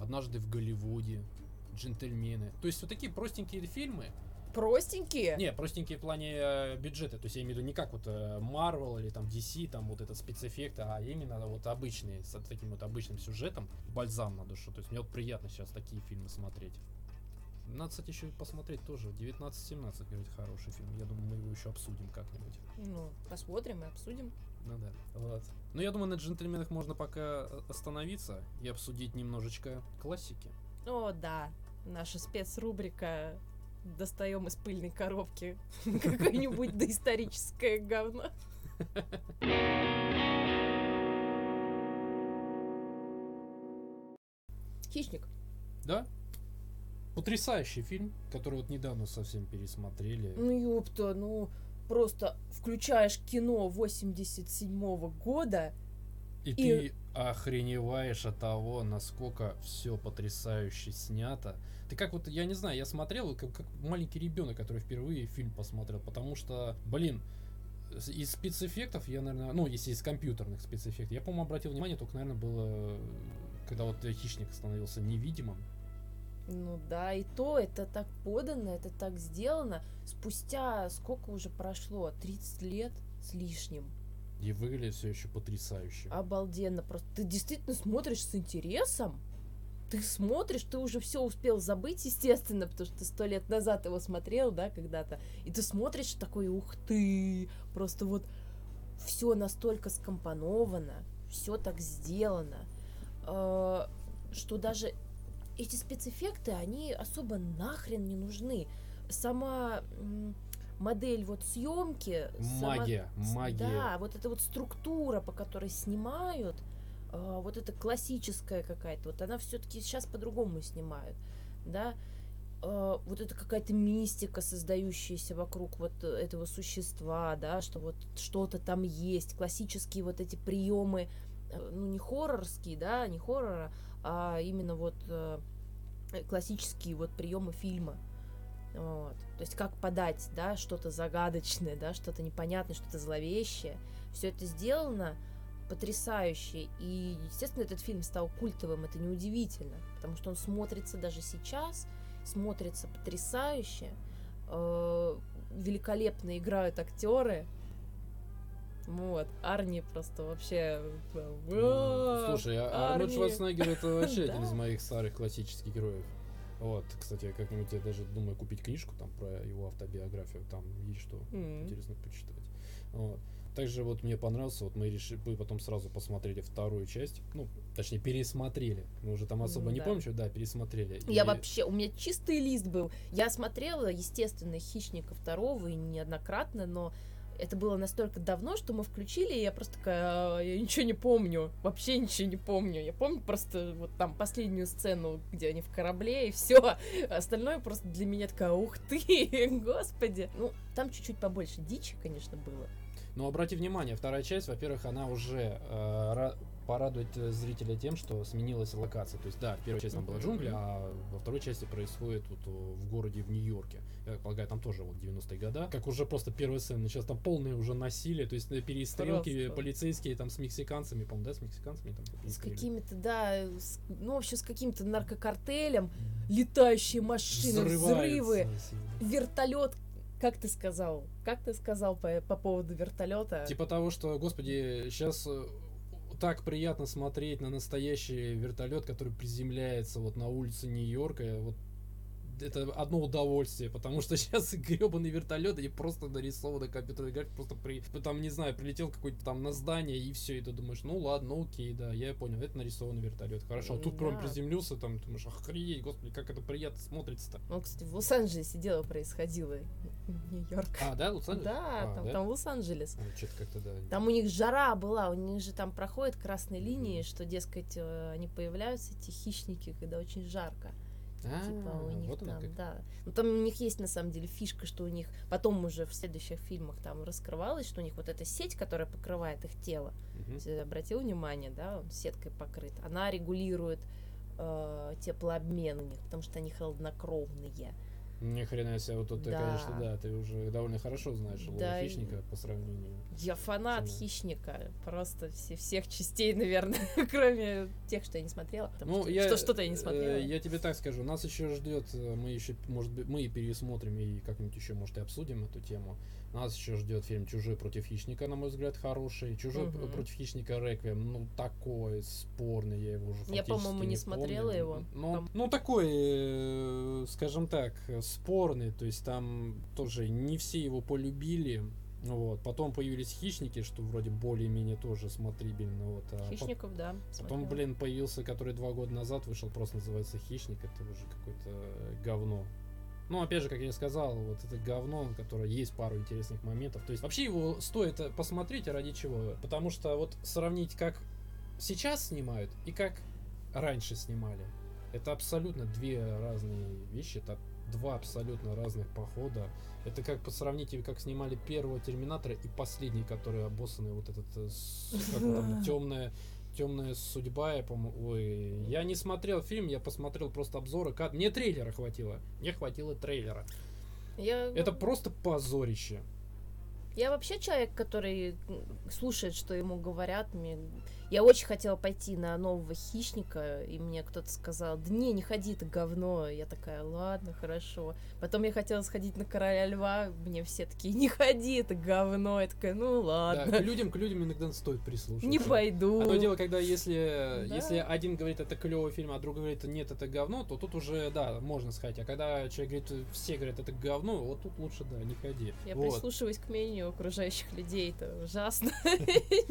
Однажды в Голливуде, Джентльмены. То есть вот такие простенькие фильмы. Простенькие? Не, простенькие в плане э, бюджета. То есть я имею в виду не как вот э, Marvel или там DC, там вот это спецэффекты, а именно вот обычные, с таким вот обычным сюжетом, бальзам на душу. То есть мне вот приятно сейчас такие фильмы смотреть. Надо, кстати, еще посмотреть тоже. 19-17, говорит, хороший фильм. Я думаю, мы его еще обсудим как-нибудь. Ну, посмотрим и обсудим. Ну да. Вот. Ну, я думаю, на джентльменах можно пока э, остановиться и обсудить немножечко классики. О, да. Наша спецрубрика достаем из пыльной коробки какое-нибудь доисторическое говно. Хищник. Да? Потрясающий фильм, который вот недавно совсем пересмотрели. Ну, ёпта, ну, просто включаешь кино 87 года, И, и- ты охреневаешь от того, насколько все потрясающе снято. Ты как вот, я не знаю, я смотрел как, как маленький ребенок, который впервые фильм посмотрел, потому что, блин, из спецэффектов я, наверное, ну, если из компьютерных спецэффектов, я, по-моему, обратил внимание, только, наверное, было, когда вот хищник становился невидимым. Ну да, и то это так подано, это так сделано. Спустя сколько уже прошло? 30 лет с лишним. И выглядит все еще потрясающе. Обалденно. Просто ты действительно смотришь с интересом. Ты смотришь, ты уже все успел забыть, естественно, потому что ты сто лет назад его смотрел, да, когда-то. И ты смотришь такой, ух ты, просто вот все настолько скомпоновано, все так сделано, э, что даже эти спецэффекты, они особо нахрен не нужны. Сама модель вот съемки, сама- Магия, с- магия. Да, вот эта вот структура, по которой снимают, а, вот эта классическая какая-то, вот она все-таки сейчас по-другому снимают, да. э, вот это какая-то мистика, создающаяся вокруг вот этого существа, да, что вот что-то там есть, классические вот эти приемы, э, ну не хоррорские, да, не хоррора, а именно вот э, классические вот приемы фильма. Вот. То есть как подать, да, что-то загадочное, да, что-то непонятное, что-то зловещее. Все это сделано потрясающе. И, естественно, этот фильм стал культовым, это неудивительно, потому что он смотрится даже сейчас, смотрится потрясающе. Э, великолепно играют актеры. Вот, Арни просто вообще... Ну, Слушай, а Арнольд Арни. Шварценеггер это вообще один из моих старых классических героев. Вот, кстати, я как-нибудь я даже думаю купить книжку там про его автобиографию, там есть что интересно почитать. Вот. Также вот мне понравился, вот мы решили, мы потом сразу посмотрели вторую часть, ну, точнее, пересмотрели. Мы уже там особо М, не да. помним, что, да, пересмотрели. Я И- вообще, у меня чистый лист был. Я смотрела, естественно, «Хищника второго» и неоднократно, но это было настолько давно, что мы включили, и я просто такая, «А, я ничего не помню, вообще ничего не помню. Я помню просто вот там последнюю сцену, где они в корабле, и все. Остальное просто для меня такая, ух ты, господи. Ну, там чуть-чуть побольше дичи, конечно, было. Но обрати внимание, вторая часть, во-первых, она уже э, ра- порадует э, зрителя тем, что сменилась локация. То есть, да, в первой части там была джунгли, а во второй части происходит вот о, в городе в Нью-Йорке. Я полагаю, там тоже вот 90-е года. Как уже просто первая сцена, сейчас там полное уже насилие, то есть э, перестрелки Просто. полицейские там с мексиканцами, по-моему, да, с мексиканцами там С какими-то, да, с- ну, вообще с каким-то наркокартелем, летающие машины, взрывы, вертолет, как ты сказал? Как ты сказал по, по поводу вертолета? Типа того, что, господи, сейчас так приятно смотреть на настоящий вертолет, который приземляется вот на улице Нью-Йорка. Вот это одно удовольствие, потому что сейчас гребаный вертолет, они просто нарисованы компьютерной графикой, просто при, там, не знаю, прилетел какой-то там на здание, и все, и ты думаешь, ну ладно, ну окей, да, я понял, это нарисованный вертолет, хорошо. А тут прям Да. приземлился, там, думаешь, охренеть, господи, как это приятно смотрится-то. Ну, кстати, в Лос-Анджелесе дело происходило. Нью-Йорк. А, да, Лос-Анджелес? Да, А, там, да? там Лос-Анджелес. А, что-то как-то, да. Там у них жара была, у них же там проходят красные линии, что, дескать, э, они появляются, эти хищники, когда очень жарко. А, Типа у них вот там, да. Ну там у них есть на самом деле фишка, что у них потом уже в следующих фильмах там раскрывалось, что у них вот эта сеть, которая покрывает их тело. Если обратил внимание, да, он сеткой покрыт, она регулирует э, теплообмен у них, потому что они холоднокровные. Ни хрена себе, вот тут ты, Да. конечно, да, ты уже довольно хорошо знаешь Да, и- хищника по сравнению. Я фанат Цена. хищника, просто все, всех частей, наверное, кроме тех, что я не смотрела. потому Ну, что, я, что что-то я не э, смотрела. я тебе так скажу, нас еще ждет, э, мы еще, может быть, мы пересмотрим и как-нибудь еще, может, и обсудим эту тему. Нас еще ждет фильм «Чужой против хищника», на мой взгляд, хороший. «Чужой Мгм. против хищника» Реквием, ну, такой спорный, я его уже Я, по-моему, не смотрела помню. его. Ну, Там- ну, такой, э, скажем так, спорный, то есть там тоже не все его полюбили. Вот. Потом появились хищники, что вроде более-менее тоже смотрибельно. Вот. а Хищников, да. Потом, смотрела. блин, появился, который два года назад вышел, просто называется Хищник. Это уже какое-то э, говно. Ну, опять же, как я сказал, вот это говно, которое есть пару интересных моментов. То есть вообще его стоит посмотреть, а ради чего? Потому что вот сравнить, как сейчас снимают и как раньше снимали. Это абсолютно две разные вещи. Это два абсолютно разных похода. Это как по сравнить, как снимали первого Терминатора и последний, который обоссанный вот этот э, как там, темная темная судьба, я по-моему, ой, я не смотрел фильм, я посмотрел просто обзоры, кад- мне трейлера хватило, мне хватило трейлера. Я, Это просто позорище. я вообще человек, который слушает, что ему говорят. Мне... Я очень хотела пойти на нового хищника, и мне кто-то сказал, да не, не ходи, это говно. Я такая, ладно, хорошо. Потом я хотела сходить на короля льва, мне все такие, не ходи, это говно. Я такая, ну Да, ладно, к людям, к людям иногда стоит прислушаться. не пойду. Одно дело, когда если, Да. если один говорит, это клевый фильм, а другой говорит, нет, это говно, то тут уже, да, можно сказать. А когда человек говорит, все говорят, это говно, вот тут лучше, да, не ходи. Я Вот. прислушиваюсь к мнению окружающих людей, это ужасно.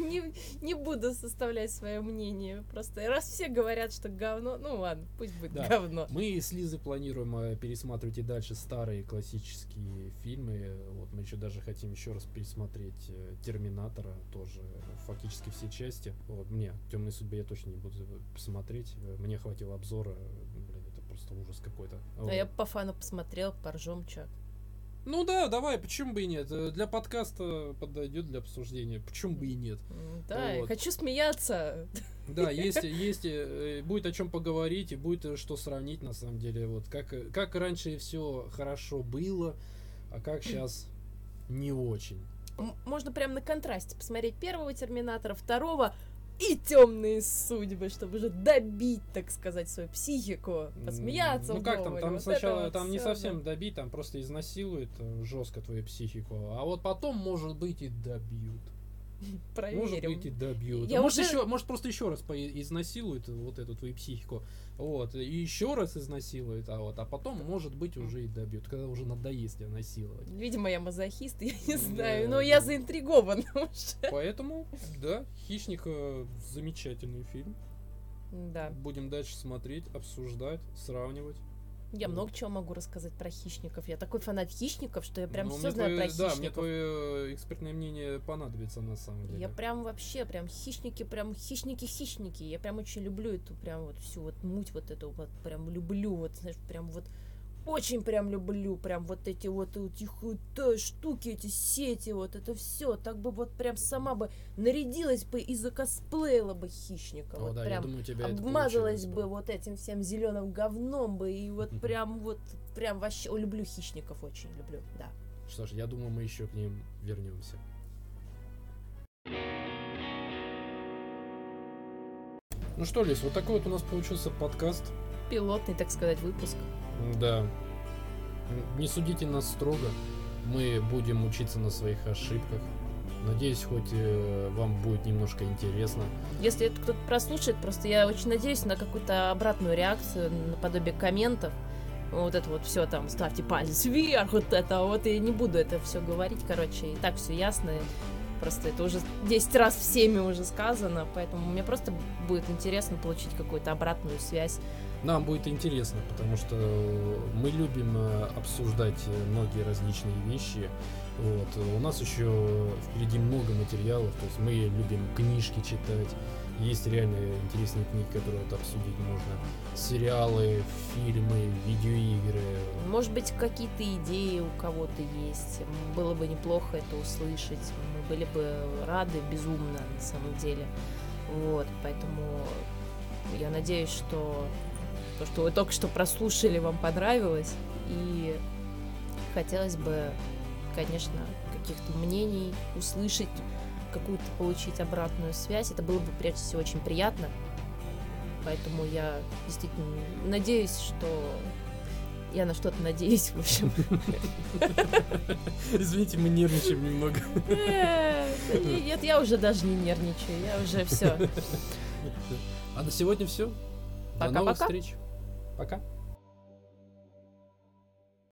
не буду составлять свое мнение. Просто раз все говорят, что говно, ну ладно, пусть будет Да. говно. Мы с Лизой планируем э, пересматривать и дальше старые классические фильмы. Вот мы еще даже хотим еще раз пересмотреть э, Терминатора, тоже фактически все части. Вот мне Темной судьбе я точно не буду смотреть. Э, Мне хватило обзора. Блин, это просто просто ужас какой-то. А Вот. я по фану посмотрел, поржем, чё. Ну да, давай, почему бы и нет? Э, Для подкаста подойдет для обсуждения. Почему бы и нет? Да, я Вот. хочу смеяться. Да, есть, есть, э, будет о чем поговорить и будет э, что сравнить на самом деле. Вот как, как раньше все хорошо было, а как сейчас не очень. Можно прям на контрасте посмотреть первого Терминатора, второго и темные судьбы, чтобы уже добить, так сказать, свою психику, посмеяться Ну как там, там Вот сначала вот там не всё, да. совсем добить, там просто изнасилуют жестко твою психику, а вот потом, может быть, и добьют. Может Проверим. быть, и добьют. Я может, уже- еще, может, просто еще раз изнасилуют вот эту твою психику. Вот, и еще раз изнасилуют, а вот, а потом, может быть, уже и добьют, когда уже надоест тебя насиловать. Видимо, я мазохист, я не Да, знаю, но да. я заинтригована уже. Поэтому, да, Хищник э, замечательный фильм. Да, Будем дальше смотреть, обсуждать, сравнивать. Я много чего могу рассказать про хищников. Я такой фанат хищников, что я прям Ну, все знаю твое- про Да, мне хищников. твое экспертное мнение понадобится на самом деле. Я прям вообще, прям хищники, прям хищники-хищники. Я прям очень люблю эту прям вот всю вот муть вот эту вот, прям люблю, вот, знаешь, прям вот очень прям люблю, прям вот эти вот, их вот, э, штуки, эти сети, вот это все, так бы вот прям сама бы нарядилась бы и закосплеила бы хищника, О, вот да, я прям думаю, тебя обмазалась бы вот этим всем зеленым говном бы и вот прям вот прям вообще О, люблю хищников очень люблю, да. Что ж, я думаю, мы еще к ним вернемся. Ну что, Лис, вот такой вот у нас получился подкаст. Пилотный, так сказать, выпуск. Да. Не судите нас строго. Мы будем учиться на своих ошибках. Надеюсь, хоть э, вам будет немножко интересно. Если это кто-то прослушает, просто я очень надеюсь на какую-то обратную реакцию, наподобие комментов. Вот это вот все там, ставьте палец вверх, вот это вот, и не буду это все говорить, короче, и так все ясно. Просто это уже 10 раз всеми уже сказано, поэтому мне просто будет интересно получить какую-то обратную связь. Нам будет интересно, потому что мы любим э, обсуждать э, многие различные вещи. Вот. У нас еще впереди много материалов, то есть мы любим книжки читать. Есть реально интересные книги, которые вот обсудить можно. Сериалы, фильмы, видеоигры. Может быть, какие-то идеи у кого-то есть. Было бы неплохо это услышать. Мы были бы рады безумно, на самом деле. Вот, поэтому я надеюсь, что то, что вы только что прослушали, вам понравилось. И хотелось бы, конечно, каких-то мнений услышать, какую-то получить обратную связь. Это было бы, прежде всего, очень приятно. Поэтому я действительно надеюсь, что я на что-то надеюсь, в общем. Извините, мы нервничаем немного. Э, Нет, я уже даже не нервничаю, я уже все. А на сегодня все. До новых встреч. Пока.